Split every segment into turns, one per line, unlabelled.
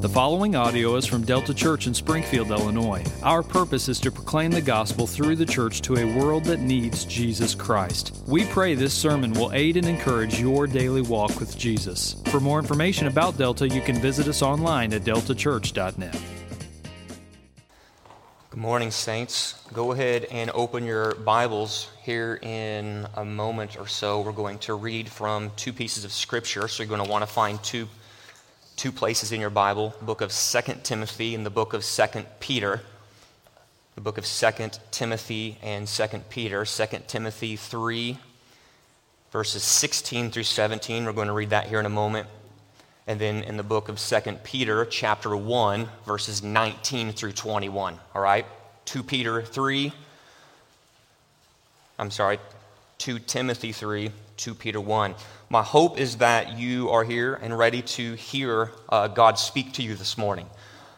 The following audio is from Delta Church in Springfield, Illinois. Our purpose is to proclaim the gospel through the church to a world that needs Jesus Christ. We pray this sermon will aid and encourage your daily walk with Jesus. For more information about Delta, you can visit us online at deltachurch.net.
Good morning, Saints. Go ahead and open your Bibles here in a moment or so. We're going to read from two pieces of Scripture, so you're going to want to find two, two places in your Bible the book of Second Timothy and the book of Second Peter. The book of Second Timothy and Second Peter. 2 Timothy 3, verses 16 through 17. We're going to read that here in a moment and then in the book of Second Peter, chapter 1, verses 19 through 21. All right? 2 Peter 3, I'm sorry, 2 Timothy 3, 2 Peter 1. My hope is that you are here and ready to hear uh, God speak to you this morning.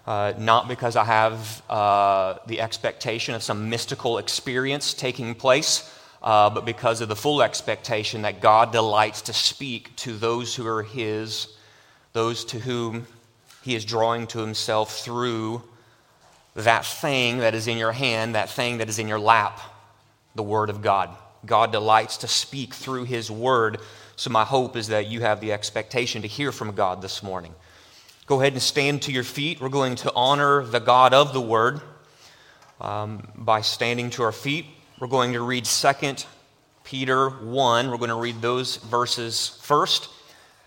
Uh, not because I have uh, the expectation of some mystical experience taking place, uh, but because of the full expectation that God delights to speak to those who are His those to whom he is drawing to himself through that thing that is in your hand, that thing that is in your lap, the Word of God. God delights to speak through His Word. So, my hope is that you have the expectation to hear from God this morning. Go ahead and stand to your feet. We're going to honor the God of the Word um, by standing to our feet. We're going to read 2 Peter 1. We're going to read those verses first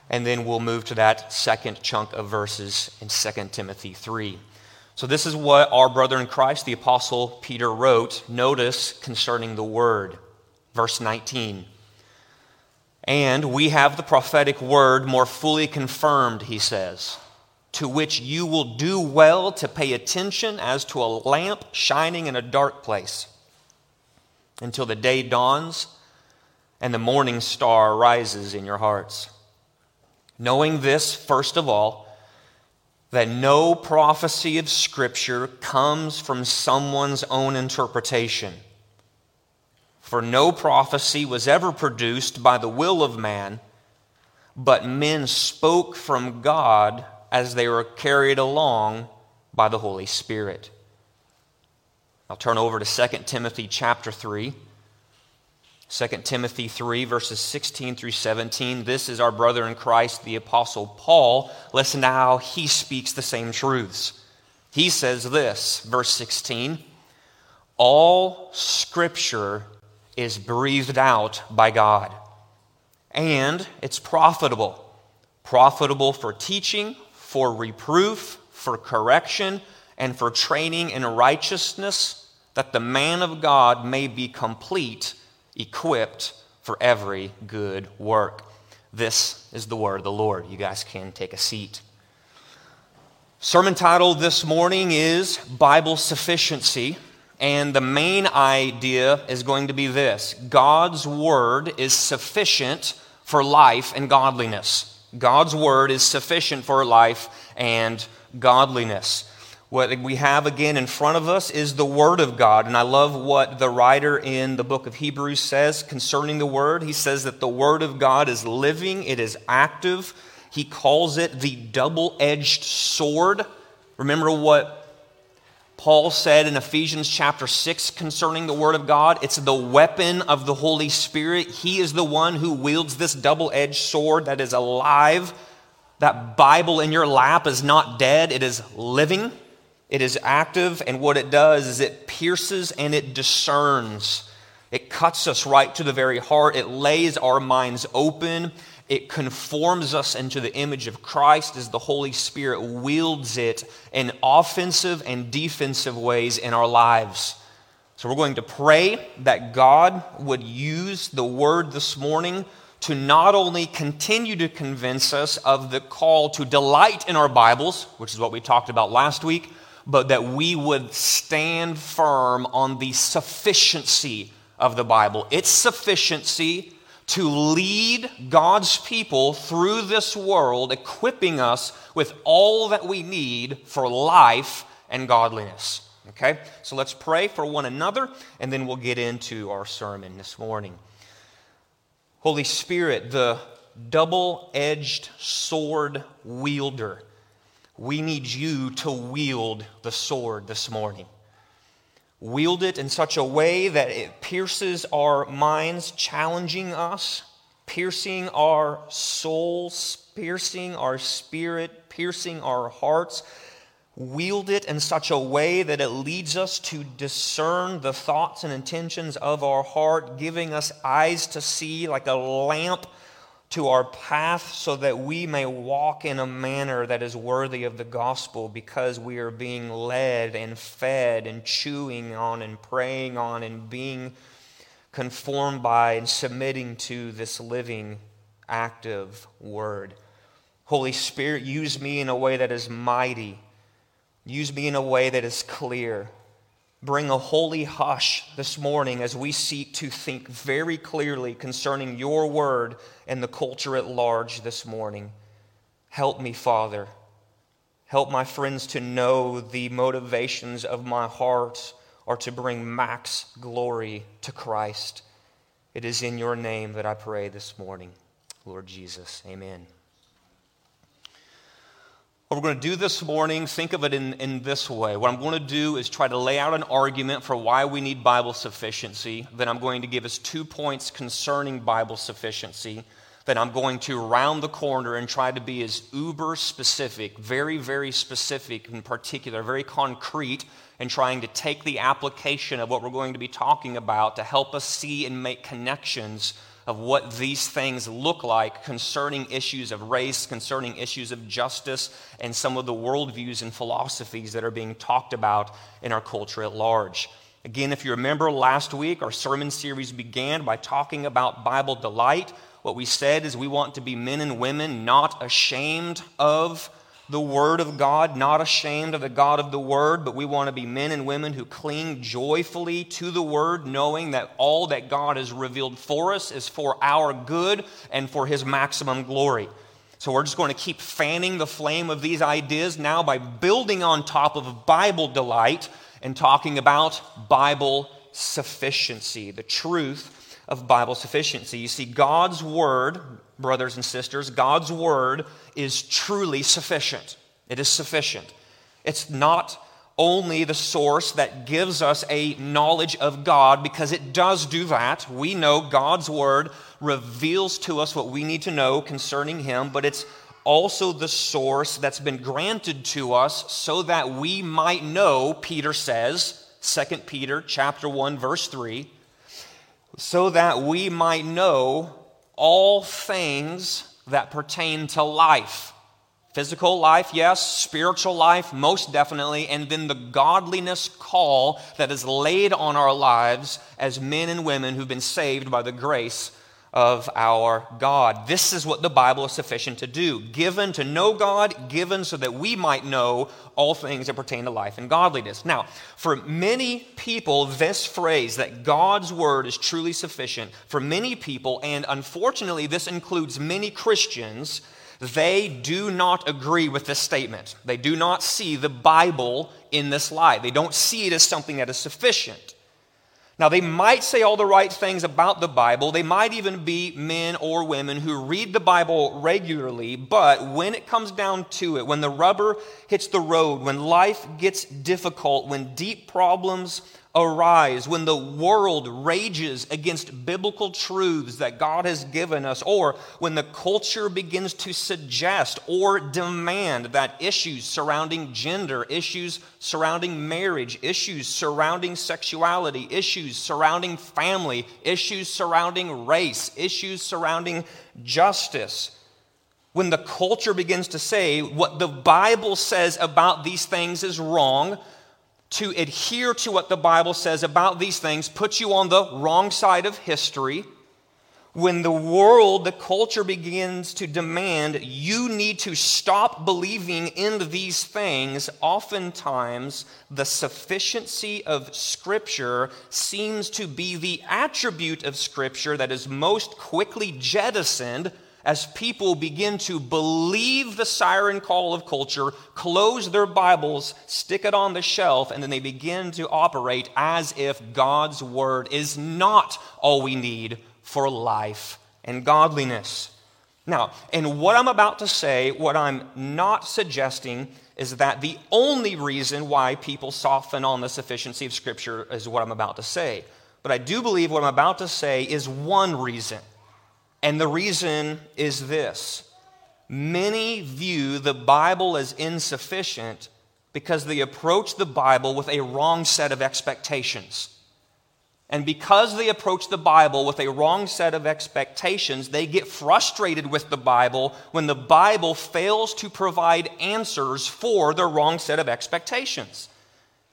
and then we'll move to that second chunk of verses in 2 Timothy 3. So, this is what our brother in Christ, the Apostle Peter, wrote. Notice concerning the word. Verse 19. And we have the prophetic word more fully confirmed, he says, to which you will do well to pay attention as to a lamp shining in a dark place until the day dawns and the morning star rises in your hearts. Knowing this, first of all, that no prophecy of Scripture comes from someone's own interpretation. For no prophecy was ever produced by the will of man, but men spoke from God as they were carried along by the Holy Spirit. I'll turn over to 2 Timothy chapter 3. 2 Timothy 3, verses 16 through 17. This is our brother in Christ, the Apostle Paul. Listen to how he speaks the same truths. He says this, verse 16 All scripture is breathed out by God, and it's profitable. Profitable for teaching, for reproof, for correction, and for training in righteousness, that the man of God may be complete equipped for every good work. This is the word of the Lord. You guys can take a seat. Sermon title this morning is Bible Sufficiency. And the main idea is going to be this God's Word is sufficient for life and godliness. God's Word is sufficient for life and godliness. What we have again in front of us is the Word of God. And I love what the writer in the book of Hebrews says concerning the Word. He says that the Word of God is living, it is active. He calls it the double edged sword. Remember what Paul said in Ephesians chapter 6 concerning the Word of God? It's the weapon of the Holy Spirit. He is the one who wields this double edged sword that is alive. That Bible in your lap is not dead, it is living. It is active, and what it does is it pierces and it discerns. It cuts us right to the very heart. It lays our minds open. It conforms us into the image of Christ as the Holy Spirit wields it in offensive and defensive ways in our lives. So, we're going to pray that God would use the word this morning to not only continue to convince us of the call to delight in our Bibles, which is what we talked about last week, but that we would stand firm on the sufficiency of the Bible. Its sufficiency to lead God's people through this world, equipping us with all that we need for life and godliness. Okay? So let's pray for one another, and then we'll get into our sermon this morning. Holy Spirit, the double edged sword wielder, we need you to wield the sword this morning. Wield it in such a way that it pierces our minds, challenging us, piercing our souls, piercing our spirit, piercing our hearts. Wield it in such a way that it leads us to discern the thoughts and intentions of our heart, giving us eyes to see like a lamp to our path so that we may walk in a manner that is worthy of the gospel because we are being led and fed and chewing on and praying on and being conformed by and submitting to this living, active word. Holy Spirit, use me in a way that is mighty. Use me in a way that is clear bring a holy hush this morning as we seek to think very clearly concerning your word and the culture at large this morning. Help me, Father. Help my friends to know the motivations of my heart are to bring max glory to Christ. It is in your name that I pray this morning, Lord Jesus. Amen. What we're going to do this morning, think of it in, in this way. What I'm going to do is try to lay out an argument for why we need Bible sufficiency. Then I'm going to give us two points concerning Bible sufficiency. Then I'm going to round the corner and try to be as uber specific, very, very specific in particular, very concrete, and trying to take the application of what we're going to be talking about to help us see and make connections of what these things look like concerning issues of race, concerning issues of justice, and some of the worldviews and philosophies that are being talked about in our culture at large. Again, if you remember last week, our sermon series began by talking about Bible delight. What we said is we want to be men and women not ashamed of the Word of God, not ashamed of the God of the Word, but we want to be men and women who cling joyfully to the Word, knowing that all that God has revealed for us is for our good and for His maximum glory. So we're just going to keep fanning the flame of these ideas now by building on top of Bible delight and talking about Bible sufficiency, the truth of Bible sufficiency. You see, God's Word, brothers and sisters, God's Word is truly sufficient. It is sufficient. It's not only the source that gives us a knowledge of God, because it does do that. We know God's Word reveals to us what we need to know concerning Him, but it's also the source that's been granted to us so that we might know, Peter says, 2 Peter chapter 1 verse 3, so that we might know all things that pertain to life. Physical life, yes. Spiritual life, most definitely. And then the godliness call that is laid on our lives as men and women who've been saved by the grace of our God. This is what the Bible is sufficient to do. Given to know God, given so that we might know all things that pertain to life and godliness. Now, for many people, this phrase that God's word is truly sufficient, for many people, and unfortunately, this includes many Christians, they do not agree with this statement. They do not see the Bible in this light. They don't see it as something that is sufficient. Now, they might say all the right things about the Bible. They might even be men or women who read the Bible regularly, but when it comes down to it, when the rubber hits the road, when life gets difficult, when deep problems arise, when the world rages against biblical truths that God has given us, or when the culture begins to suggest or demand that issues surrounding gender, issues surrounding marriage, issues surrounding sexuality, issues surrounding family, issues surrounding race, issues surrounding justice, when the culture begins to say what the Bible says about these things is wrong, to adhere to what the Bible says about these things puts you on the wrong side of history. When the world, the culture begins to demand you need to stop believing in these things, oftentimes the sufficiency of Scripture seems to be the attribute of Scripture that is most quickly jettisoned as people begin to believe the siren call of culture, close their Bibles, stick it on the shelf, and then they begin to operate as if God's Word is not all we need for life and godliness. Now, in what I'm about to say, what I'm not suggesting is that the only reason why people soften on the sufficiency of Scripture is what I'm about to say. But I do believe what I'm about to say is one reason. And the reason is this many view the Bible as insufficient because they approach the Bible with a wrong set of expectations. And because they approach the Bible with a wrong set of expectations, they get frustrated with the Bible when the Bible fails to provide answers for their wrong set of expectations.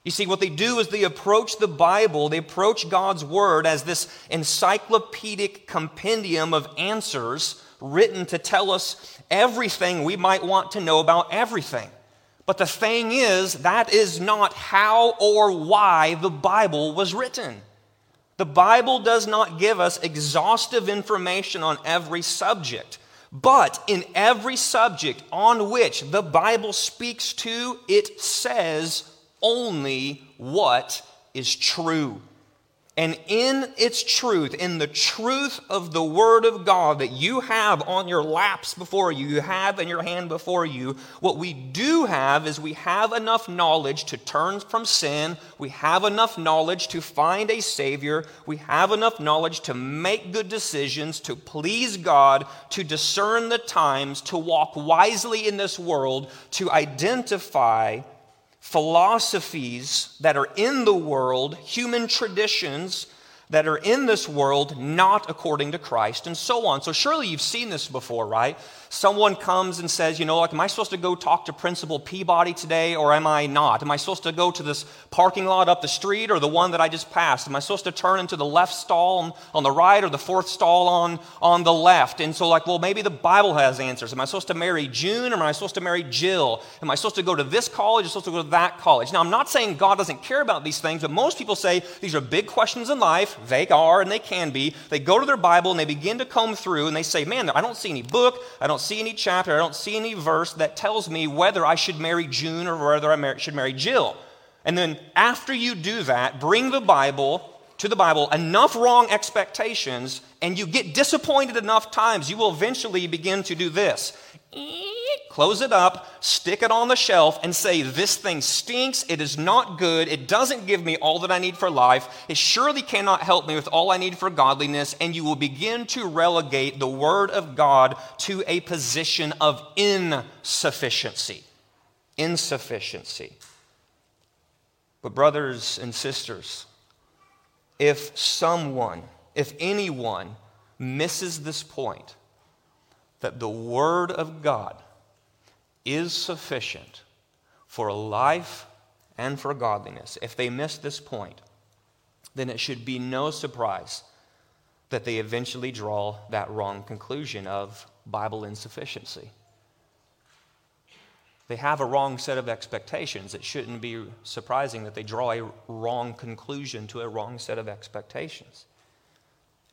You see, what they do is they approach the Bible, they approach God's Word as this encyclopedic compendium of answers written to tell us everything we might want to know about everything. But the thing is, that is not how or why the Bible was written. The Bible does not give us exhaustive information on every subject. But in every subject on which the Bible speaks to, it says only what is true. And in its truth, in the truth of the Word of God that you have on your laps before you, you have in your hand before you, what we do have is we have enough knowledge to turn from sin. We have enough knowledge to find a Savior. We have enough knowledge to make good decisions, to please God, to discern the times, to walk wisely in this world, to identify philosophies that are in the world, human traditions that are in this world, not according to Christ, and so on. So, surely you've seen this before, right? someone comes and says, you know, like, am I supposed to go talk to Principal Peabody today or am I not? Am I supposed to go to this parking lot up the street or the one that I just passed? Am I supposed to turn into the left stall on, the right or the fourth stall on, on the left? And so, like, well, maybe the Bible has answers. Am I supposed to marry June or am I supposed to marry Jill? Am I supposed to go to this college or supposed to go to that college? Now, I'm not saying God doesn't care about these things, but most people say these are big questions in life. They are and they can be. They go to their Bible and they begin to comb through and they say, man, I don't see any book. I don't see any chapter, I don't see any verse that tells me whether I should marry June or whether I should marry Jill. And then after you do that, bring the Bible to the Bible enough wrong expectations, and you get disappointed enough times, you will eventually begin to do this close it up, stick it on the shelf, and say, This thing stinks. It is not good. It doesn't give me all that I need for life. It surely cannot help me with all I need for godliness. And you will begin to relegate the Word of God to a position of insufficiency. Insufficiency. But, brothers and sisters, if someone, if anyone misses this point, that the Word of God is sufficient for life and for godliness, if they miss this point, then it should be no surprise that they eventually draw that wrong conclusion of Bible insufficiency. They have a wrong set of expectations. It shouldn't be surprising that they draw a wrong conclusion to a wrong set of expectations.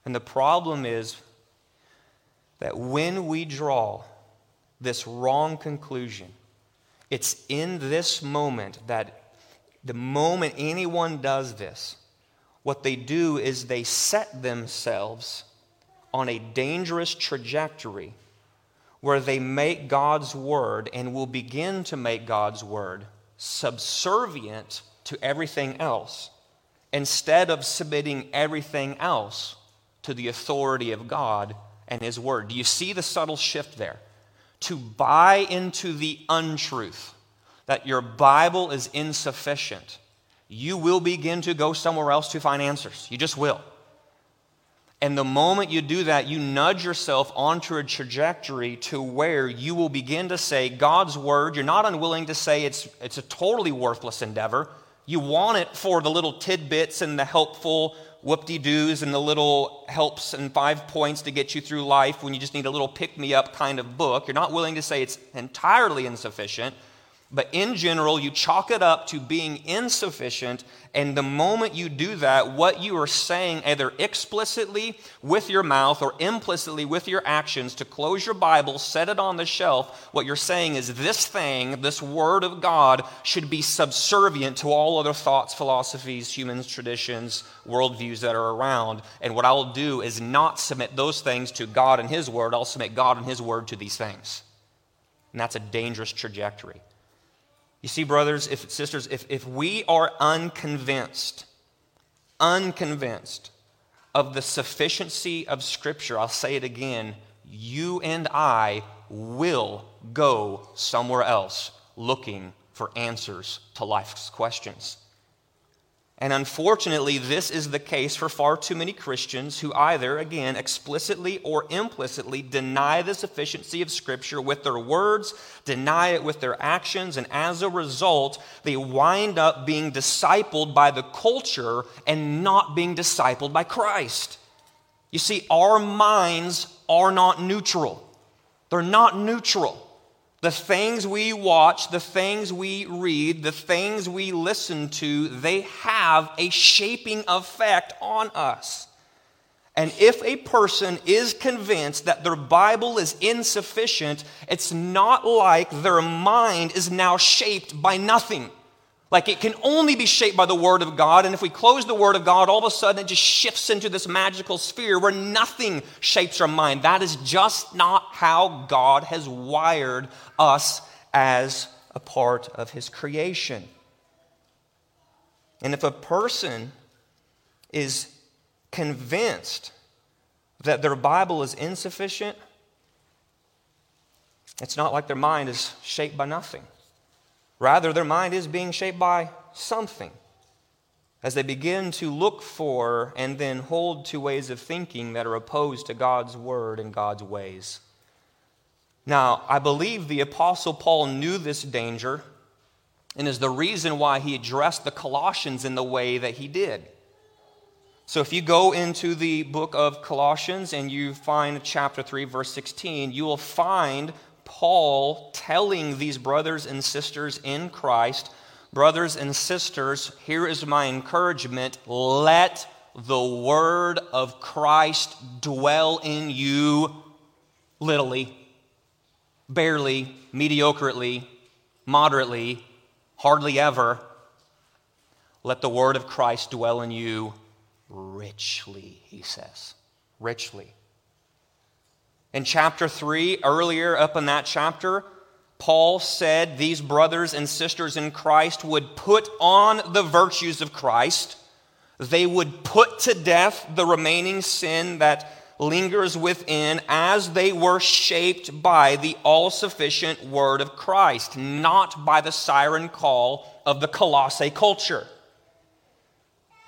And the problem is that when we draw this wrong conclusion. It's in this moment that the moment anyone does this, what they do is they set themselves on a dangerous trajectory where they make God's word and will begin to make God's word subservient to everything else instead of submitting everything else to the authority of God and His word. Do you see the subtle shift there? to buy into the untruth that your Bible is insufficient, you will begin to go somewhere else to find answers. You just will. And the moment you do that, you nudge yourself onto a trajectory to where you will begin to say, God's word, you're not unwilling to say it's, it's a totally worthless endeavor. You want it for the little tidbits and the helpful whoop-de-doos and the little helps and five points to get you through life when you just need a little pick-me-up kind of book. You're not willing to say it's entirely insufficient. But in general, you chalk it up to being insufficient. And the moment you do that, what you are saying, either explicitly with your mouth or implicitly with your actions, to close your Bible, set it on the shelf, what you're saying is this thing, this Word of God, should be subservient to all other thoughts, philosophies, humans, traditions, worldviews that are around. And what I will do is not submit those things to God and His Word, I'll submit God and His Word to these things. And that's a dangerous trajectory. You see, brothers, if sisters, if, if we are unconvinced, unconvinced of the sufficiency of Scripture, I'll say it again, you and I will go somewhere else looking for answers to life's questions. And unfortunately, this is the case for far too many Christians who either, again, explicitly or implicitly deny the sufficiency of Scripture with their words, deny it with their actions, and as a result, they wind up being discipled by the culture and not being discipled by Christ. You see, our minds are not neutral. They're not neutral. The things we watch, the things we read, the things we listen to, they have a shaping effect on us. And if a person is convinced that their Bible is insufficient, it's not like their mind is now shaped by nothing. Like it can only be shaped by the Word of God. And if we close the Word of God, all of a sudden it just shifts into this magical sphere where nothing shapes our mind. That is just not how God has wired us as a part of His creation. And if a person is convinced that their Bible is insufficient, it's not like their mind is shaped by nothing. Rather, their mind is being shaped by something as they begin to look for and then hold to ways of thinking that are opposed to God's word and God's ways. Now, I believe the Apostle Paul knew this danger and is the reason why he addressed the Colossians in the way that he did. So, if you go into the book of Colossians and you find chapter 3, verse 16, you will find Paul telling these brothers and sisters in Christ, brothers and sisters, here is my encouragement let the word of Christ dwell in you littly, barely, mediocrely, moderately, hardly ever. Let the word of Christ dwell in you richly, he says. Richly. In chapter 3, earlier up in that chapter, Paul said these brothers and sisters in Christ would put on the virtues of Christ. They would put to death the remaining sin that lingers within as they were shaped by the all sufficient word of Christ, not by the siren call of the Colossae culture.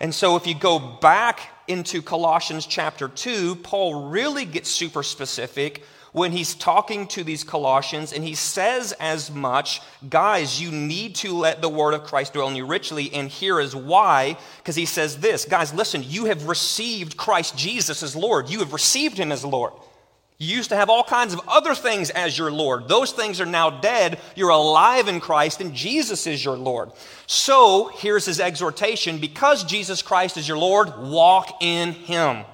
And so, if you go back into Colossians chapter 2, Paul really gets super specific when he's talking to these Colossians and he says as much, guys, you need to let the word of Christ dwell in you richly. And here is why, because he says this, guys, listen, you have received Christ Jesus as Lord. You have received him as Lord. You used to have all kinds of other things as your Lord. Those things are now dead. You're alive in Christ, and Jesus is your Lord. So here's his exhortation because Jesus Christ is your Lord, walk in him.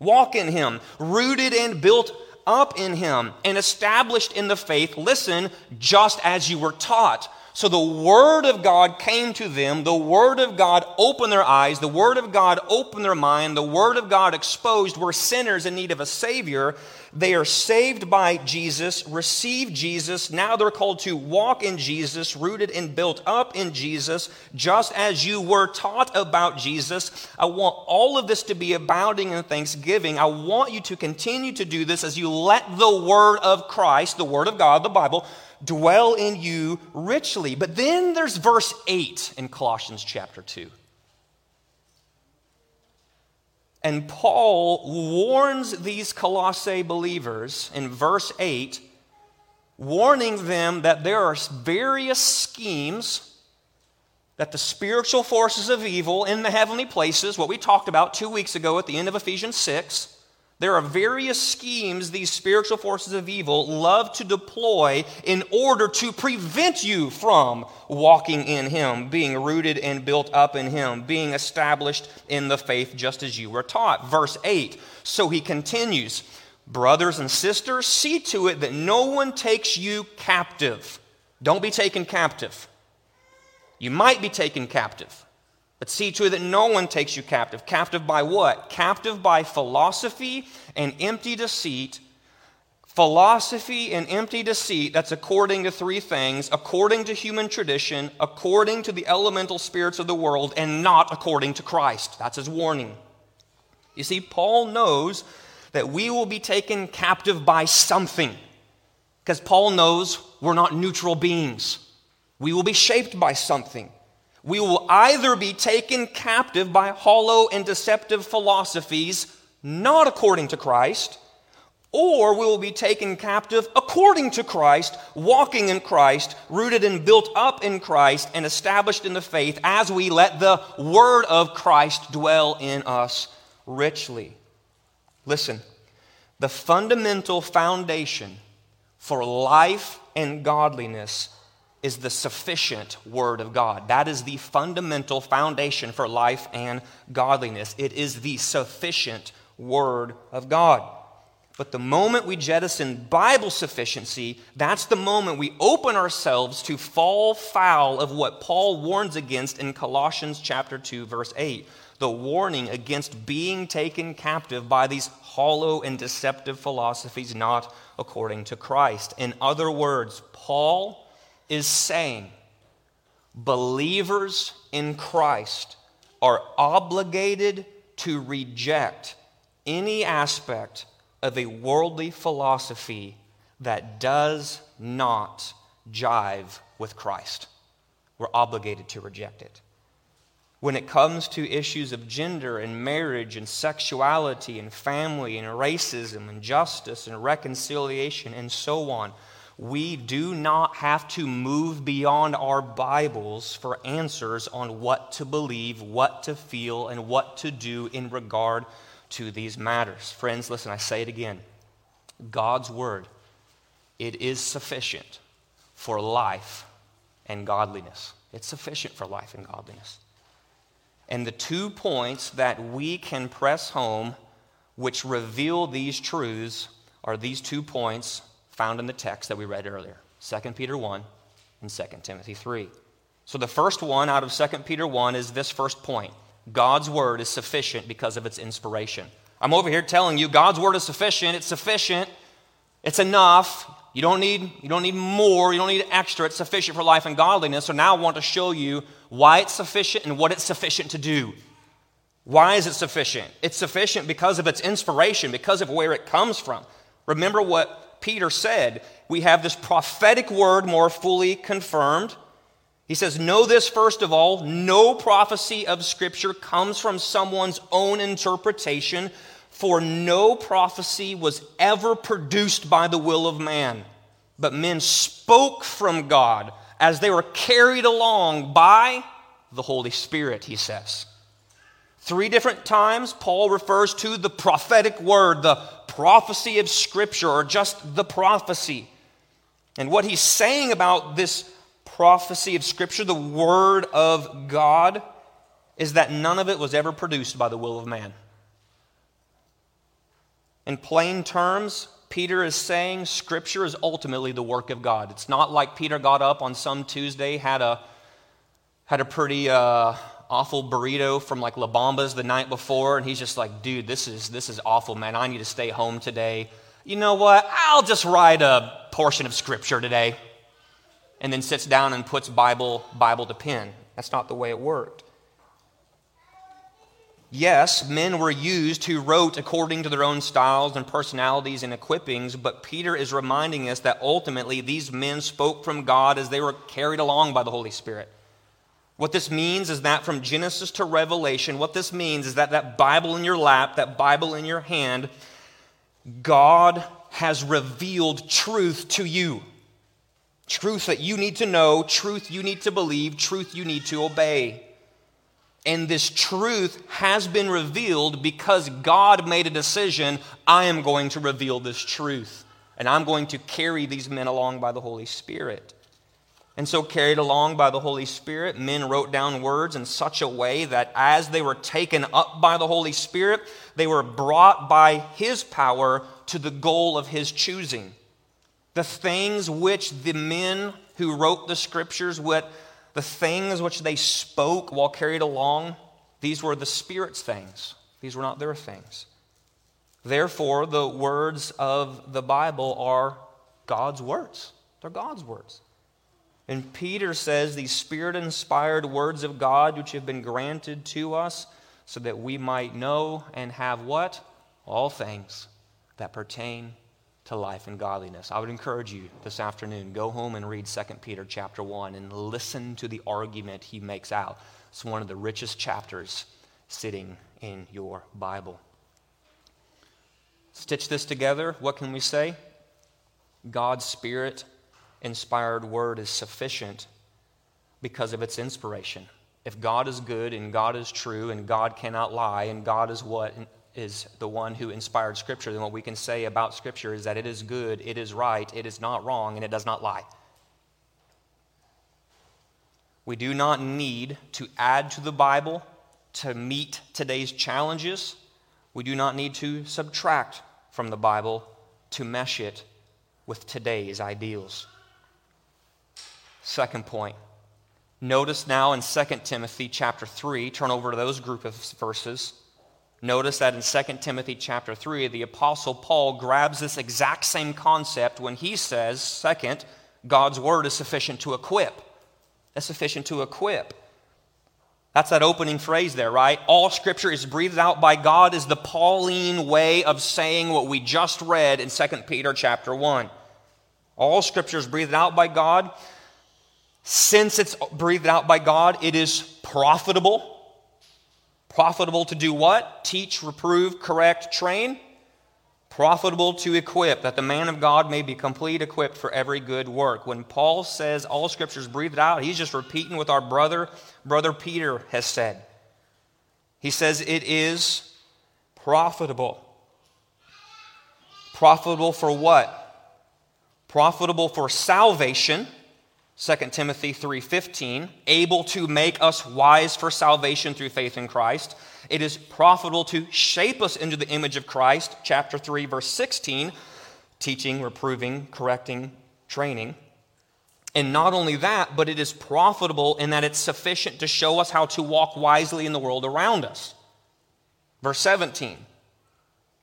Walk in him, rooted and built up in him, and established in the faith. Listen, just as you were taught so the Word of God came to them. The Word of God opened their eyes. The Word of God opened their mind. The Word of God exposed we're sinners in need of a Savior. They are saved by Jesus, receive Jesus. Now they're called to walk in Jesus, rooted and built up in Jesus, just as you were taught about Jesus. I want all of this to be abounding in thanksgiving. I want you to continue to do this as you let the Word of Christ, the Word of God, the Bible, dwell in you richly. But then there's verse 8 in Colossians chapter 2. And Paul warns these Colossae believers in verse 8, warning them that there are various schemes that the spiritual forces of evil in the heavenly places, what we talked about two weeks ago at the end of Ephesians 6, There are various schemes these spiritual forces of evil love to deploy in order to prevent you from walking in Him, being rooted and built up in Him, being established in the faith just as you were taught. Verse 8. So he continues Brothers and sisters, see to it that no one takes you captive. Don't be taken captive. You might be taken captive. But see to it that no one takes you captive. Captive by what? Captive by philosophy and empty deceit. Philosophy and empty deceit, that's according to three things according to human tradition, according to the elemental spirits of the world, and not according to Christ. That's his warning. You see, Paul knows that we will be taken captive by something, because Paul knows we're not neutral beings. We will be shaped by something. We will either be taken captive by hollow and deceptive philosophies, not according to Christ, or we will be taken captive according to Christ, walking in Christ, rooted and built up in Christ, and established in the faith as we let the Word of Christ dwell in us richly. Listen, the fundamental foundation for life and godliness is the sufficient Word of God. That is the fundamental foundation for life and godliness. It is the sufficient Word of God. But the moment we jettison Bible sufficiency, that's the moment we open ourselves to fall foul of what Paul warns against in Colossians chapter 2 verse 8. The warning against being taken captive by these hollow and deceptive philosophies not according to Christ. In other words, Paul is saying believers in Christ are obligated to reject any aspect of a worldly philosophy that does not jive with Christ. We're obligated to reject it. When it comes to issues of gender and marriage and sexuality and family and racism and justice and reconciliation and so on, we do not have to move beyond our Bibles for answers on what to believe, what to feel, and what to do in regard to these matters. Friends, listen, I say it again. God's Word, it is sufficient for life and godliness. It's sufficient for life and godliness. And the two points that we can press home which reveal these truths are these two points found in the text that we read earlier 2 Peter 1 and 2 Timothy 3. So the first one out of 2 Peter 1 is this first point God's word is sufficient because of its inspiration. I'm over here telling you God's word is sufficient, it's sufficient, it's enough. You don't need you don't need more, you don't need extra. It's sufficient for life and godliness. So now I want to show you why it's sufficient and what it's sufficient to do. Why is it sufficient? It's sufficient because of its inspiration, because of where it comes from. Remember what Peter said, we have this prophetic word more fully confirmed. He says, Know this first of all no prophecy of Scripture comes from someone's own interpretation, for no prophecy was ever produced by the will of man, but men spoke from God as they were carried along by the Holy Spirit, he says. Three different times, Paul refers to the prophetic word, the prophecy of Scripture, or just the prophecy. And what he's saying about this prophecy of Scripture, the Word of God, is that none of it was ever produced by the will of man. In plain terms, Peter is saying Scripture is ultimately the work of God. It's not like Peter got up on some Tuesday, had a, had a pretty uh, awful burrito from like La Bamba's the night before, and he's just like, dude, this is, this is awful, man. I need to stay home today. You know what? I'll just write a portion of scripture today. And then sits down and puts Bible, Bible to pen. That's not the way it worked. Yes, men were used who wrote according to their own styles and personalities and equippings, but Peter is reminding us that ultimately these men spoke from God as they were carried along by the Holy Spirit. What this means is that from Genesis to Revelation, what this means is that that Bible in your lap, that Bible in your hand, God has revealed truth to you. Truth that you need to know, truth you need to believe, truth you need to obey. And this truth has been revealed because God made a decision I am going to reveal this truth. And I'm going to carry these men along by the Holy Spirit. And so, carried along by the Holy Spirit, men wrote down words in such a way that as they were taken up by the Holy Spirit, they were brought by His power to the goal of His choosing. The things which the men who wrote the scriptures, what the things which they spoke while carried along, these were the Spirit's things. These were not their things. Therefore, the words of the Bible are God's words. They're God's words. And Peter says these spirit inspired words of God, which have been granted to us, so that we might know and have what? All things that pertain to life and godliness. I would encourage you this afternoon, go home and read 2 Peter chapter 1 and listen to the argument he makes out. It's one of the richest chapters sitting in your Bible. Stitch this together, what can we say? God's Spirit inspired word is sufficient because of its inspiration. If God is good and God is true and God cannot lie and God is what is the one who inspired Scripture, then what we can say about Scripture is that it is good, it is right, it is not wrong, and it does not lie. We do not need to add to the Bible to meet today's challenges. We do not need to subtract from the Bible to mesh it with today's ideals. Second point. Notice now in 2 Timothy chapter 3, turn over to those group of verses. Notice that in 2 Timothy chapter 3, the apostle Paul grabs this exact same concept when he says, second, God's word is sufficient to equip. That's sufficient to equip. That's that opening phrase there, right? All scripture is breathed out by God is the Pauline way of saying what we just read in 2 Peter chapter 1. All scripture is breathed out by God since it's breathed out by God, it is profitable. Profitable to do what? Teach, reprove, correct, train. Profitable to equip, that the man of God may be complete, equipped for every good work. When Paul says all scriptures breathed out, he's just repeating what our brother, brother Peter, has said. He says it is profitable. Profitable for what? Profitable for salvation 2 Timothy 3:15, able to make us wise for salvation through faith in Christ. It is profitable to shape us into the image of Christ, chapter 3 verse 16, teaching, reproving, correcting, training. And not only that, but it is profitable in that it's sufficient to show us how to walk wisely in the world around us. Verse 17,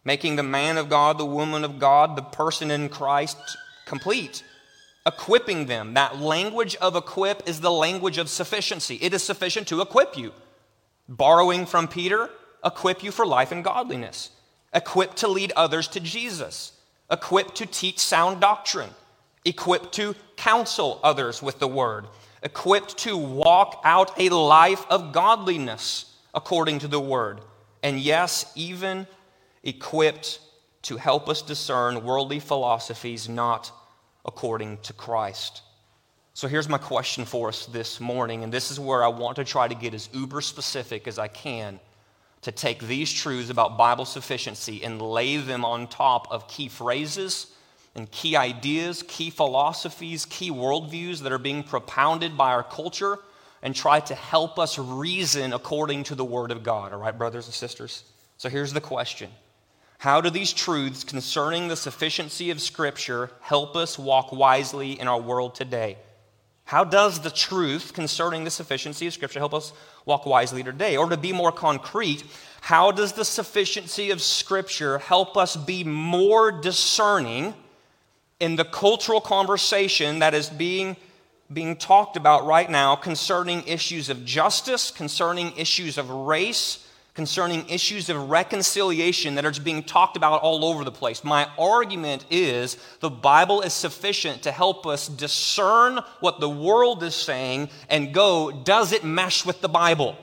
making the man of God, the woman of God, the person in Christ complete equipping them. That language of equip is the language of sufficiency. It is sufficient to equip you. Borrowing from Peter, equip you for life and godliness. Equip to lead others to Jesus. Equip to teach sound doctrine. Equipped to counsel others with the word. Equipped to walk out a life of godliness according to the word. And yes, even equipped to help us discern worldly philosophies not according to Christ. So here's my question for us this morning, and this is where I want to try to get as uber specific as I can to take these truths about Bible sufficiency and lay them on top of key phrases and key ideas, key philosophies, key worldviews that are being propounded by our culture and try to help us reason according to the Word of God. All right, brothers and sisters? So here's the question how do these truths concerning the sufficiency of Scripture help us walk wisely in our world today? How does the truth concerning the sufficiency of Scripture help us walk wisely today? Or to be more concrete, how does the sufficiency of Scripture help us be more discerning in the cultural conversation that is being, being talked about right now concerning issues of justice, concerning issues of race, concerning issues of reconciliation that are being talked about all over the place. My argument is the Bible is sufficient to help us discern what the world is saying and go, does it mesh with the Bible?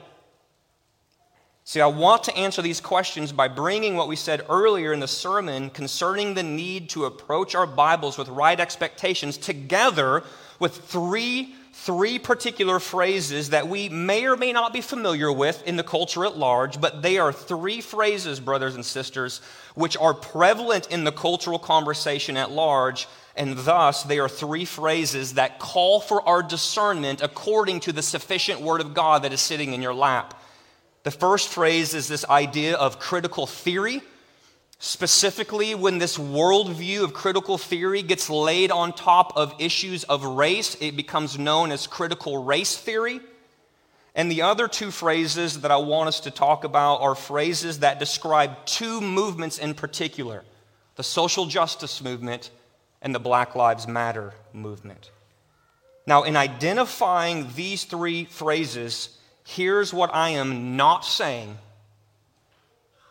See, I want to answer these questions by bringing what we said earlier in the sermon concerning the need to approach our Bibles with right expectations together with three, three particular phrases that we may or may not be familiar with in the culture at large, but they are three phrases, brothers and sisters, which are prevalent in the cultural conversation at large and thus, they are three phrases that call for our discernment according to the sufficient Word of God that is sitting in your lap. The first phrase is this idea of critical theory. Specifically, when this worldview of critical theory gets laid on top of issues of race, it becomes known as critical race theory. And the other two phrases that I want us to talk about are phrases that describe two movements in particular the social justice movement and the Black Lives Matter movement. Now, in identifying these three phrases, here's what I am not saying.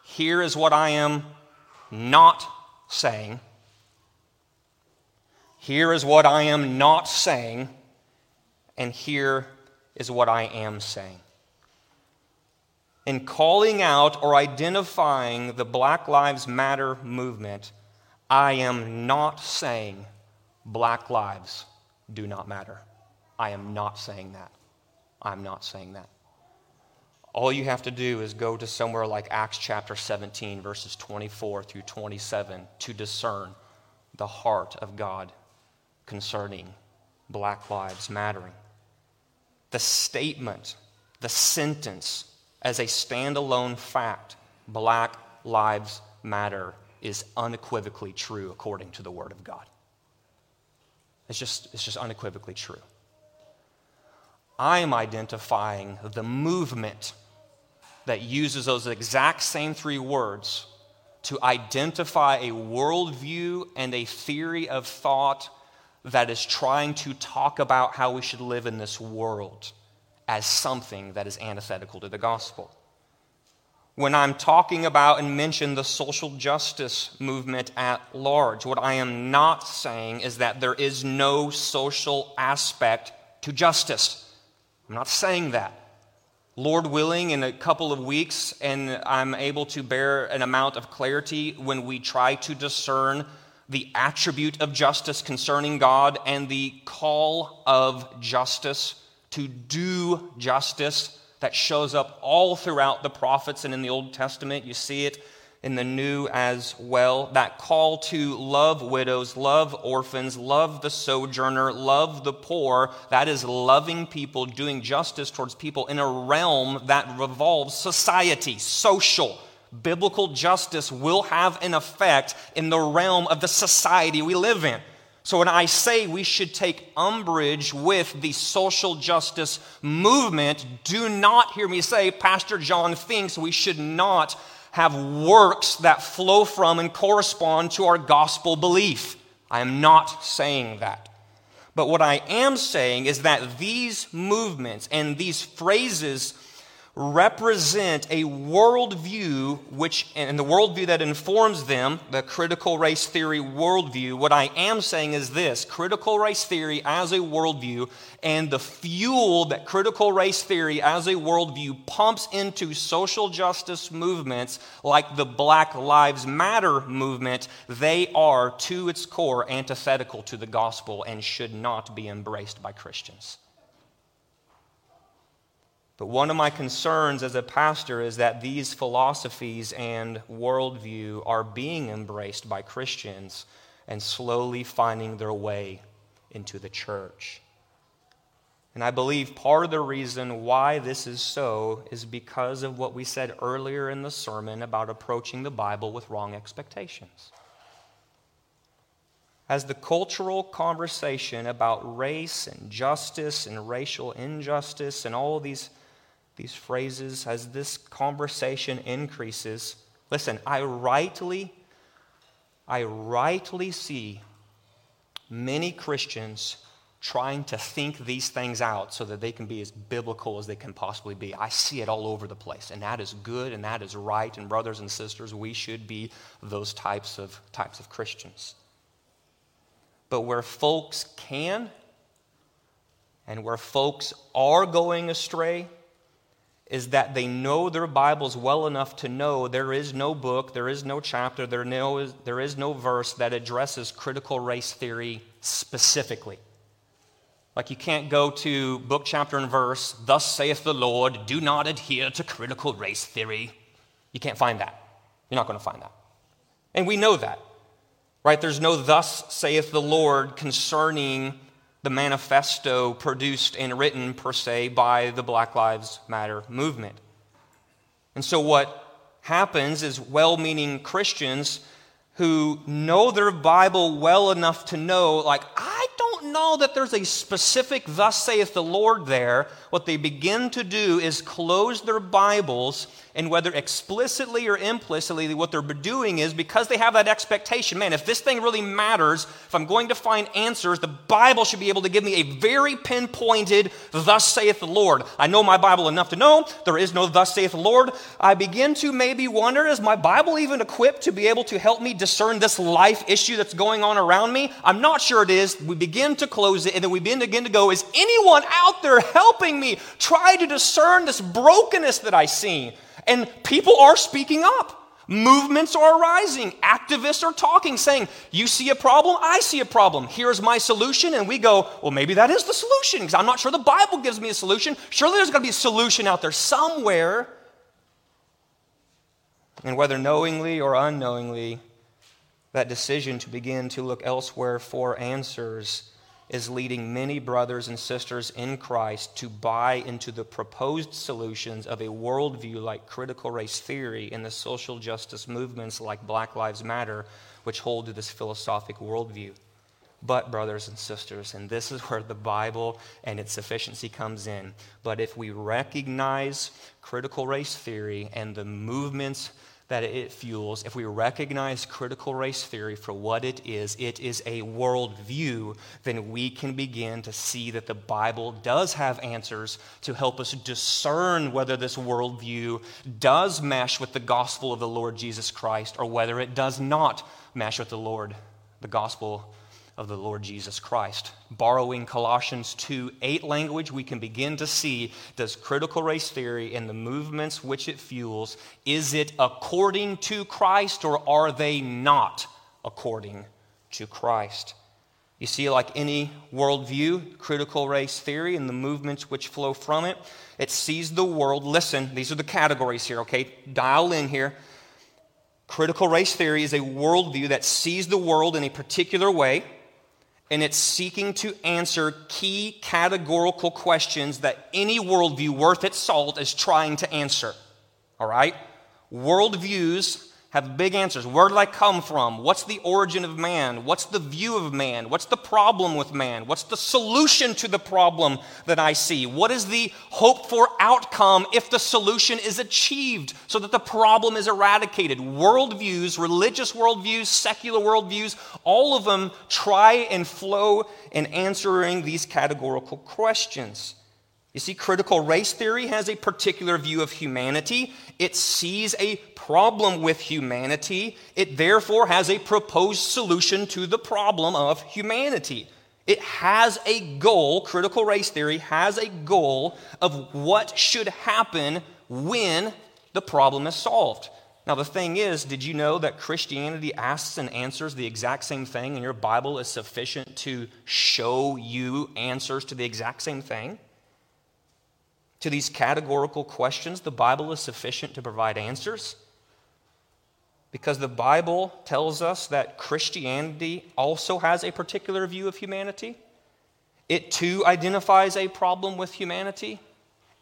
Here is what I am not saying. Here is what I am not saying. And here is what I am saying. In calling out or identifying the Black Lives Matter movement, I am not saying black lives do not matter. I am not saying that. I'm not saying that. All you have to do is go to somewhere like Acts chapter 17, verses 24 through 27, to discern the heart of God concerning black lives mattering. The statement, the sentence, as a standalone fact, black lives matter is unequivocally true according to the Word of God. It's just, it's just unequivocally true. I am identifying the movement that uses those exact same three words to identify a worldview and a theory of thought that is trying to talk about how we should live in this world as something that is antithetical to the gospel when I'm talking about and mention the social justice movement at large. What I am not saying is that there is no social aspect to justice. I'm not saying that. Lord willing, in a couple of weeks, and I'm able to bear an amount of clarity when we try to discern the attribute of justice concerning God and the call of justice to do justice that shows up all throughout the prophets and in the Old Testament. You see it in the New as well. That call to love widows, love orphans, love the sojourner, love the poor. That is loving people, doing justice towards people in a realm that revolves society, social. Biblical justice will have an effect in the realm of the society we live in. So, when I say we should take umbrage with the social justice movement, do not hear me say Pastor John thinks we should not have works that flow from and correspond to our gospel belief. I am not saying that. But what I am saying is that these movements and these phrases represent a worldview which, and the worldview that informs them, the critical race theory worldview, what I am saying is this critical race theory as a worldview and the fuel that critical race theory as a worldview pumps into social justice movements like the Black Lives Matter movement, they are to its core antithetical to the gospel and should not be embraced by Christians. But one of my concerns as a pastor is that these philosophies and worldview are being embraced by Christians and slowly finding their way into the church. And I believe part of the reason why this is so is because of what we said earlier in the sermon about approaching the Bible with wrong expectations. As the cultural conversation about race and justice and racial injustice and all these these phrases as this conversation increases. Listen, I rightly, I rightly see many Christians trying to think these things out so that they can be as biblical as they can possibly be. I see it all over the place, and that is good and that is right. And brothers and sisters, we should be those types of types of Christians. But where folks can and where folks are going astray, is that they know their Bibles well enough to know there is no book, there is no chapter, there, no, there is no verse that addresses critical race theory specifically. Like you can't go to book, chapter, and verse, thus saith the Lord, do not adhere to critical race theory. You can't find that. You're not going to find that. And we know that, right? There's no thus saith the Lord concerning the manifesto produced and written per se by the Black Lives Matter movement. And so what happens is well meaning Christians who know their Bible well enough to know, like, I don't know that there's a specific thus saith the Lord there. What they begin to do is close their Bibles and whether explicitly or implicitly, what they're doing is because they have that expectation man, if this thing really matters, if I'm going to find answers, the Bible should be able to give me a very pinpointed, thus saith the Lord. I know my Bible enough to know there is no thus saith the Lord. I begin to maybe wonder is my Bible even equipped to be able to help me discern this life issue that's going on around me? I'm not sure it is. We begin to close it and then we begin to go, is anyone out there helping me try to discern this brokenness that I see? And people are speaking up. Movements are arising. Activists are talking, saying, You see a problem, I see a problem. Here's my solution. And we go, Well, maybe that is the solution because I'm not sure the Bible gives me a solution. Surely there's got to be a solution out there somewhere. And whether knowingly or unknowingly, that decision to begin to look elsewhere for answers is leading many brothers and sisters in Christ to buy into the proposed solutions of a worldview like critical race theory and the social justice movements like Black Lives Matter, which hold to this philosophic worldview. But, brothers and sisters, and this is where the Bible and its sufficiency comes in. But if we recognize critical race theory and the movements that it fuels, if we recognize critical race theory for what it is, it is a worldview, then we can begin to see that the Bible does have answers to help us discern whether this worldview does mesh with the gospel of the Lord Jesus Christ or whether it does not mesh with the Lord, the gospel of the Lord Jesus Christ. Borrowing Colossians 2 8 language, we can begin to see does critical race theory and the movements which it fuels, is it according to Christ or are they not according to Christ? You see, like any worldview, critical race theory and the movements which flow from it, it sees the world. Listen, these are the categories here, okay? Dial in here. Critical race theory is a worldview that sees the world in a particular way and it's seeking to answer key categorical questions that any worldview worth its salt is trying to answer. All right? Worldviews have big answers. Where did I come from? What's the origin of man? What's the view of man? What's the problem with man? What's the solution to the problem that I see? What is the hope for outcome if the solution is achieved so that the problem is eradicated? Worldviews, religious worldviews, secular worldviews, all of them try and flow in answering these categorical questions. You see, critical race theory has a particular view of humanity. It sees a problem with humanity. It therefore has a proposed solution to the problem of humanity. It has a goal, critical race theory has a goal of what should happen when the problem is solved. Now, the thing is, did you know that Christianity asks and answers the exact same thing, and your Bible is sufficient to show you answers to the exact same thing? To these categorical questions, the Bible is sufficient to provide answers. Because the Bible tells us that Christianity also has a particular view of humanity. It too identifies a problem with humanity.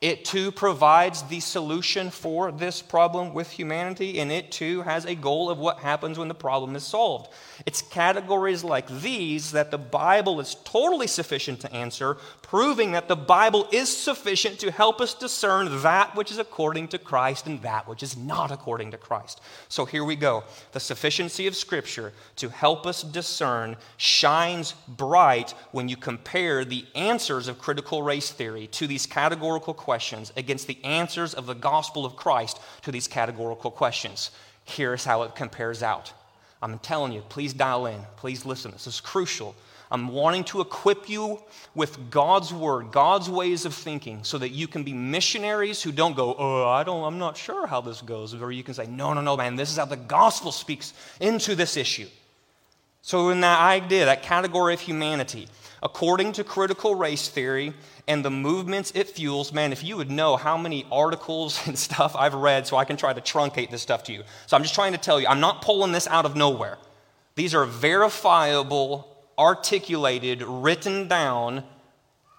It too provides the solution for this problem with humanity, and it too has a goal of what happens when the problem is solved. It's categories like these that the Bible is totally sufficient to answer, proving that the Bible is sufficient to help us discern that which is according to Christ and that which is not according to Christ. So here we go. The sufficiency of Scripture to help us discern shines bright when you compare the answers of critical race theory to these categorical questions questions against the answers of the gospel of Christ to these categorical questions. Here's how it compares out. I'm telling you, please dial in. Please listen. This is crucial. I'm wanting to equip you with God's word, God's ways of thinking, so that you can be missionaries who don't go, oh, I don't, I'm not sure how this goes. Or you can say, no, no, no, man, this is how the gospel speaks into this issue. So, in that idea, that category of humanity, according to critical race theory and the movements it fuels, man, if you would know how many articles and stuff I've read so I can try to truncate this stuff to you. So, I'm just trying to tell you, I'm not pulling this out of nowhere. These are verifiable, articulated, written down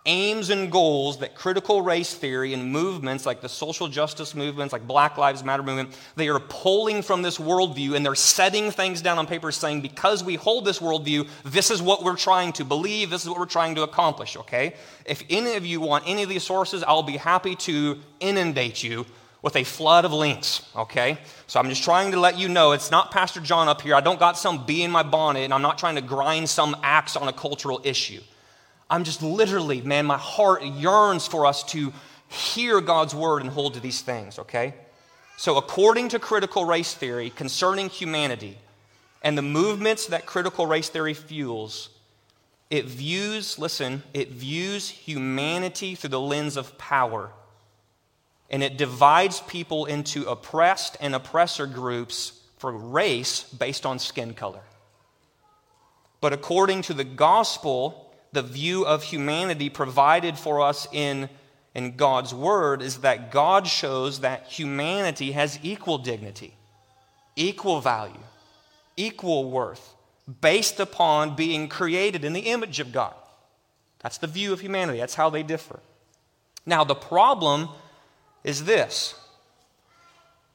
aims and goals that critical race theory and movements like the social justice movements, like Black Lives Matter movement, they are pulling from this worldview and they're setting things down on paper saying, because we hold this worldview, this is what we're trying to believe, this is what we're trying to accomplish, okay? If any of you want any of these sources, I'll be happy to inundate you with a flood of links, okay? So I'm just trying to let you know it's not Pastor John up here. I don't got some bee in my bonnet and I'm not trying to grind some axe on a cultural issue. I'm just literally, man, my heart yearns for us to hear God's word and hold to these things, okay? So, according to critical race theory concerning humanity and the movements that critical race theory fuels, it views, listen, it views humanity through the lens of power. And it divides people into oppressed and oppressor groups for race based on skin color. But according to the gospel, the view of humanity provided for us in, in God's Word is that God shows that humanity has equal dignity, equal value, equal worth, based upon being created in the image of God. That's the view of humanity, that's how they differ. Now, the problem is this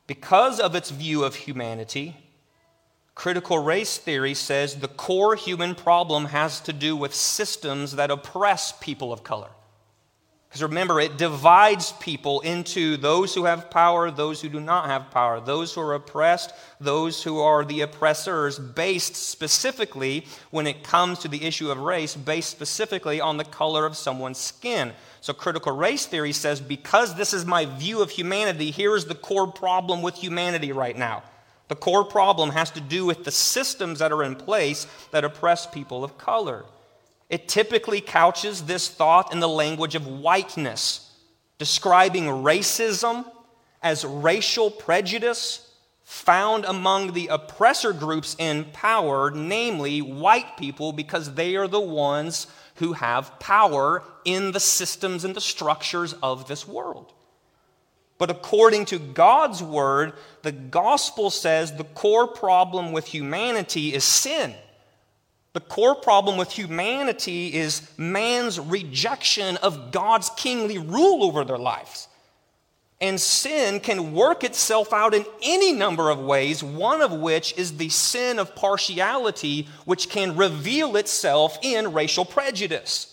because of its view of humanity, Critical race theory says the core human problem has to do with systems that oppress people of color. Because remember, it divides people into those who have power, those who do not have power, those who are oppressed, those who are the oppressors, based specifically, when it comes to the issue of race, based specifically on the color of someone's skin. So, critical race theory says because this is my view of humanity, here is the core problem with humanity right now. The core problem has to do with the systems that are in place that oppress people of color. It typically couches this thought in the language of whiteness, describing racism as racial prejudice found among the oppressor groups in power, namely white people, because they are the ones who have power in the systems and the structures of this world. But according to God's word, the gospel says the core problem with humanity is sin. The core problem with humanity is man's rejection of God's kingly rule over their lives. And sin can work itself out in any number of ways, one of which is the sin of partiality, which can reveal itself in racial prejudice.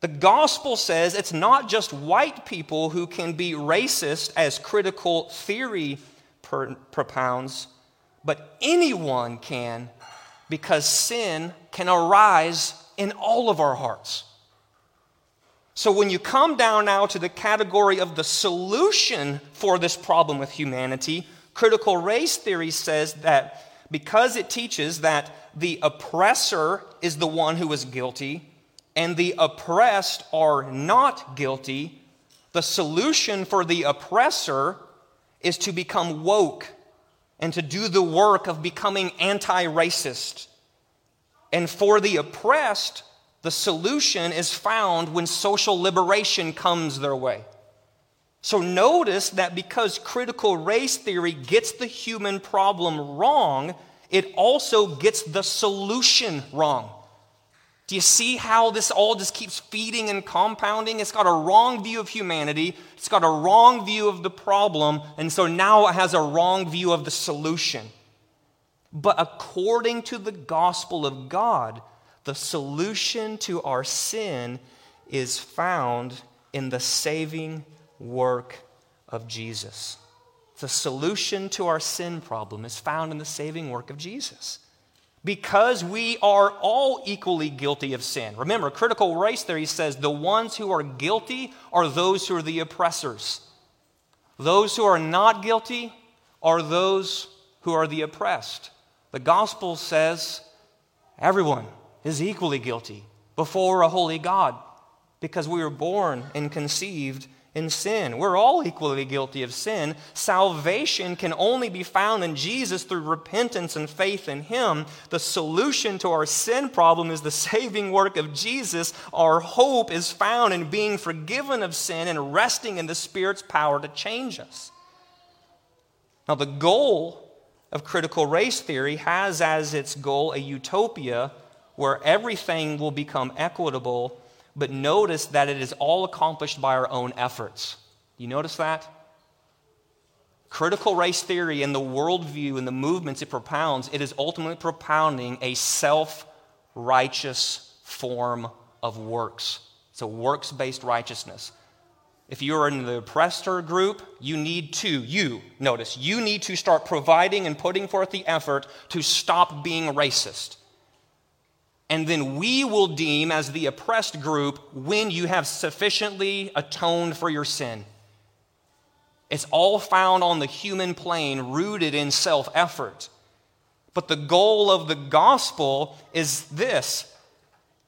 The gospel says it's not just white people who can be racist, as critical theory propounds, but anyone can because sin can arise in all of our hearts. So, when you come down now to the category of the solution for this problem with humanity, critical race theory says that because it teaches that the oppressor is the one who is guilty, and the oppressed are not guilty, the solution for the oppressor is to become woke and to do the work of becoming anti racist. And for the oppressed, the solution is found when social liberation comes their way. So notice that because critical race theory gets the human problem wrong, it also gets the solution wrong. Do you see how this all just keeps feeding and compounding? It's got a wrong view of humanity, it's got a wrong view of the problem, and so now it has a wrong view of the solution. But according to the gospel of God, the solution to our sin is found in the saving work of Jesus. The solution to our sin problem is found in the saving work of Jesus because we are all equally guilty of sin. Remember, critical race theory says the ones who are guilty are those who are the oppressors. Those who are not guilty are those who are the oppressed. The gospel says everyone is equally guilty before a holy God because we were born and conceived in sin. We're all equally guilty of sin. Salvation can only be found in Jesus through repentance and faith in Him. The solution to our sin problem is the saving work of Jesus. Our hope is found in being forgiven of sin and resting in the Spirit's power to change us. Now, the goal of critical race theory has as its goal a utopia where everything will become equitable but notice that it is all accomplished by our own efforts. You notice that? Critical race theory and the worldview and the movements it propounds, it is ultimately propounding a self righteous form of works. It's a works based righteousness. If you are in the oppressor group, you need to, you, notice, you need to start providing and putting forth the effort to stop being racist and then we will deem as the oppressed group when you have sufficiently atoned for your sin. It's all found on the human plane, rooted in self effort. But the goal of the gospel is this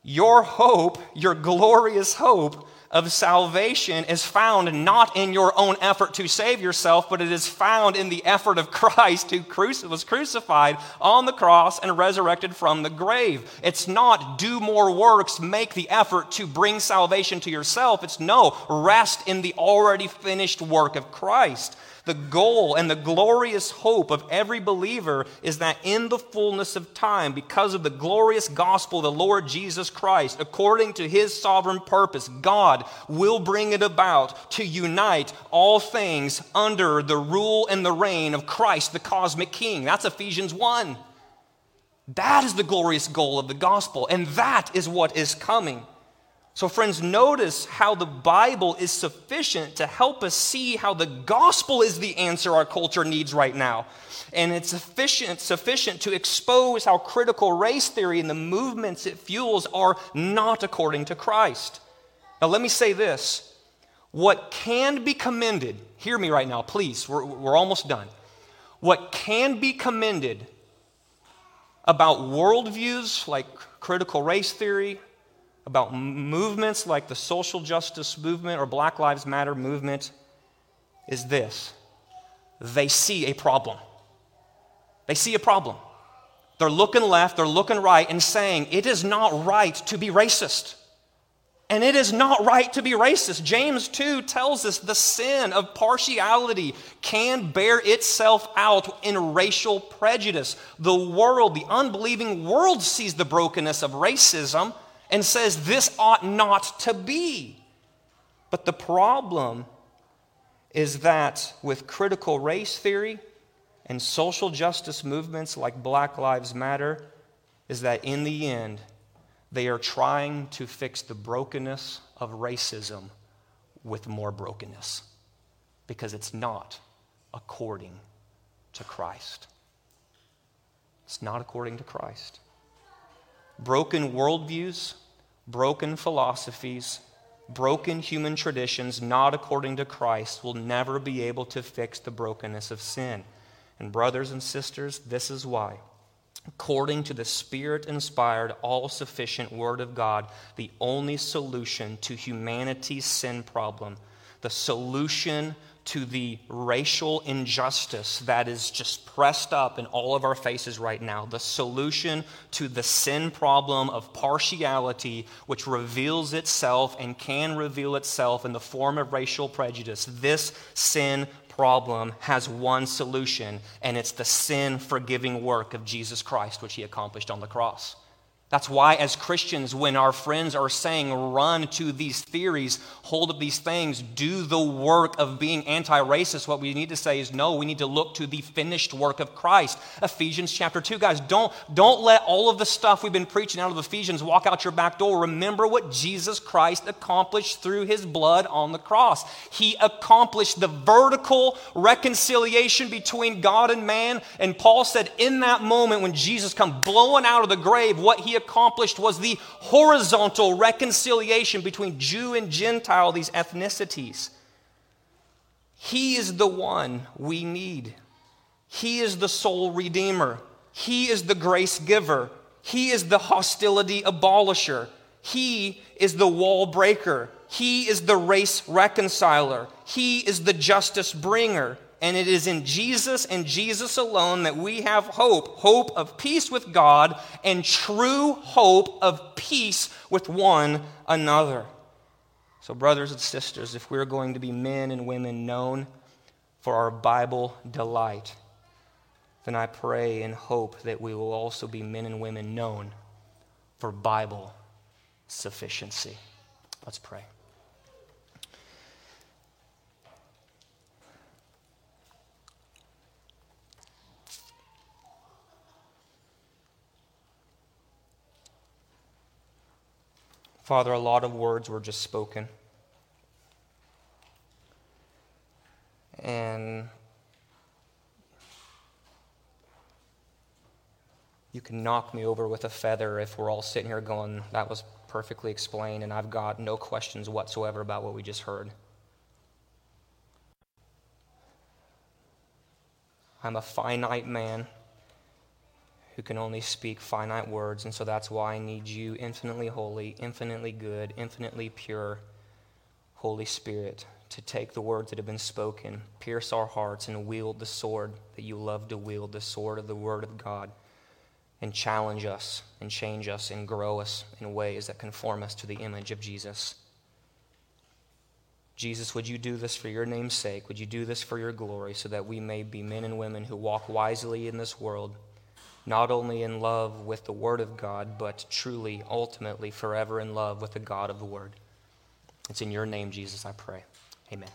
your hope, your glorious hope, of salvation is found not in your own effort to save yourself, but it is found in the effort of Christ who was crucified on the cross and resurrected from the grave. It's not do more works, make the effort to bring salvation to yourself. It's no, rest in the already finished work of Christ. The goal and the glorious hope of every believer is that in the fullness of time, because of the glorious gospel of the Lord Jesus Christ, according to his sovereign purpose, God will bring it about to unite all things under the rule and the reign of Christ, the cosmic king. That's Ephesians 1. That is the glorious goal of the gospel, and that is what is coming. So, friends, notice how the Bible is sufficient to help us see how the gospel is the answer our culture needs right now. And it's sufficient, sufficient to expose how critical race theory and the movements it fuels are not according to Christ. Now, let me say this what can be commended, hear me right now, please, we're, we're almost done. What can be commended about worldviews like critical race theory, about movements like the social justice movement or Black Lives Matter movement is this they see a problem. They see a problem. They're looking left, they're looking right, and saying, It is not right to be racist. And it is not right to be racist. James 2 tells us the sin of partiality can bear itself out in racial prejudice. The world, the unbelieving world, sees the brokenness of racism and says this ought not to be. But the problem is that with critical race theory and social justice movements like Black Lives Matter, is that in the end, they are trying to fix the brokenness of racism with more brokenness because it's not according to Christ. It's not according to Christ. Broken worldviews broken philosophies, broken human traditions, not according to Christ, will never be able to fix the brokenness of sin. And, brothers and sisters, this is why. According to the Spirit inspired, all sufficient Word of God, the only solution to humanity's sin problem, the solution to the racial injustice that is just pressed up in all of our faces right now, the solution to the sin problem of partiality, which reveals itself and can reveal itself in the form of racial prejudice. This sin problem has one solution, and it's the sin forgiving work of Jesus Christ, which he accomplished on the cross. That's why, as Christians, when our friends are saying, run to these theories, hold up these things, do the work of being anti racist, what we need to say is, no, we need to look to the finished work of Christ. Ephesians chapter 2. Guys, don't, don't let all of the stuff we've been preaching out of Ephesians walk out your back door. Remember what Jesus Christ accomplished through his blood on the cross. He accomplished the vertical reconciliation between God and man. And Paul said, in that moment when Jesus come blowing out of the grave, what he accomplished was the horizontal reconciliation between Jew and Gentile, these ethnicities. He is the one we need. He is the sole redeemer. He is the grace giver. He is the hostility abolisher. He is the wall breaker. He is the race reconciler. He is the justice bringer. And it is in Jesus and Jesus alone that we have hope hope of peace with God and true hope of peace with one another. So, brothers and sisters, if we're going to be men and women known for our Bible delight, then I pray and hope that we will also be men and women known for Bible sufficiency. Let's pray. Father, a lot of words were just spoken. And you can knock me over with a feather if we're all sitting here going, that was perfectly explained, and I've got no questions whatsoever about what we just heard. I'm a finite man who can only speak finite words, and so that's why I need you, infinitely holy, infinitely good, infinitely pure, Holy Spirit, to take the words that have been spoken, pierce our hearts, and wield the sword that you love to wield, the sword of the Word of God, and challenge us, and change us, and grow us in ways that conform us to the image of Jesus. Jesus, would you do this for your name's sake? Would you do this for your glory so that we may be men and women who walk wisely in this world? Not only in love with the Word of God, but truly, ultimately, forever in love with the God of the Word. It's in your name, Jesus, I pray. Amen.